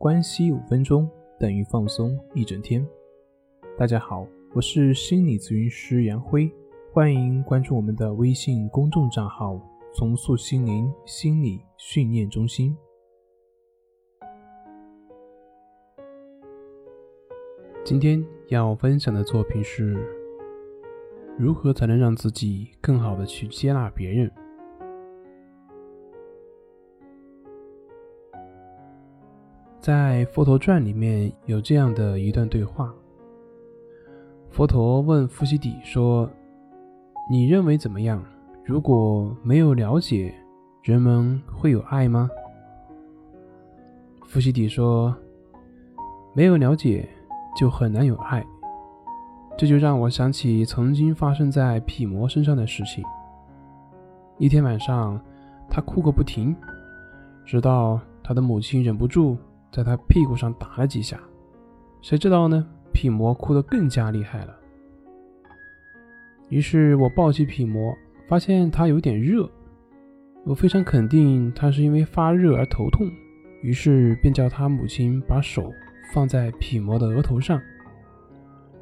关系五分钟等于放松一整天。大家好，我是心理咨询师杨辉，欢迎关注我们的微信公众账号“重塑心灵心理训练中心”。今天要分享的作品是：如何才能让自己更好的去接纳别人？在《佛陀传》里面有这样的一段对话：佛陀问富西底说：“你认为怎么样？如果没有了解，人们会有爱吗？”富西底说：“没有了解，就很难有爱。”这就让我想起曾经发生在毗魔身上的事情。一天晚上，他哭个不停，直到他的母亲忍不住。在他屁股上打了几下，谁知道呢？匹魔哭得更加厉害了。于是我抱起匹魔，发现他有点热，我非常肯定他是因为发热而头痛，于是便叫他母亲把手放在匹魔的额头上。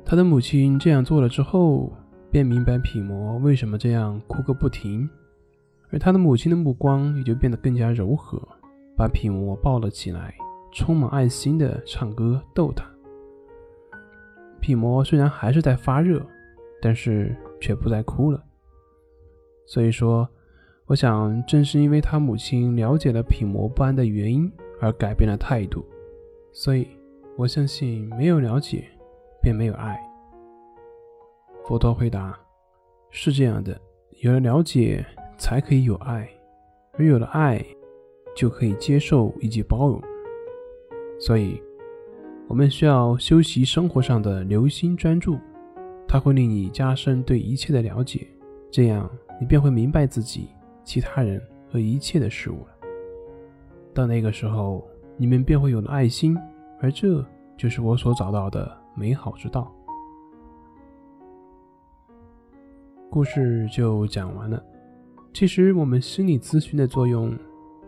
他的母亲这样做了之后，便明白匹魔为什么这样哭个不停，而他的母亲的目光也就变得更加柔和，把匹魔抱了起来。充满爱心的唱歌逗他。品魔虽然还是在发热，但是却不再哭了。所以说，我想正是因为他母亲了解了品魔不安的原因而改变了态度。所以，我相信没有了解，便没有爱。佛陀回答：是这样的，有了了解才可以有爱，而有了爱，就可以接受以及包容。所以，我们需要修习生活上的留心专注，它会令你加深对一切的了解，这样你便会明白自己、其他人和一切的事物了。到那个时候，你们便会有了爱心，而这就是我所找到的美好之道。故事就讲完了。其实，我们心理咨询的作用。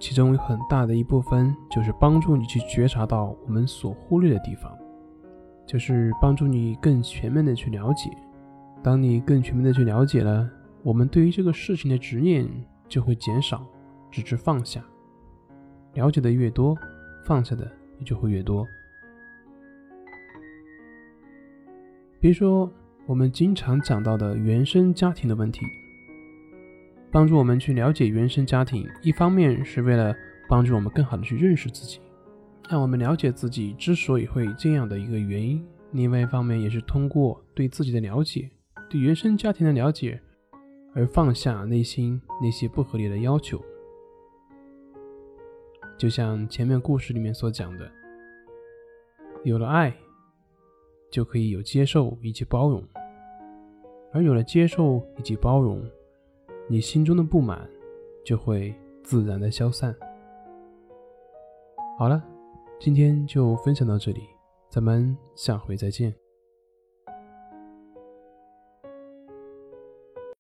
其中有很大的一部分就是帮助你去觉察到我们所忽略的地方，就是帮助你更全面的去了解。当你更全面的去了解了，我们对于这个事情的执念就会减少，直至放下。了解的越多，放下的也就会越多。比如说，我们经常讲到的原生家庭的问题。帮助我们去了解原生家庭，一方面是为了帮助我们更好的去认识自己，让我们了解自己之所以会这样的一个原因；另外一方面也是通过对自己的了解、对原生家庭的了解，而放下内心那些不合理的要求。就像前面故事里面所讲的，有了爱，就可以有接受以及包容，而有了接受以及包容。你心中的不满就会自然的消散。好了，今天就分享到这里，咱们下回再见。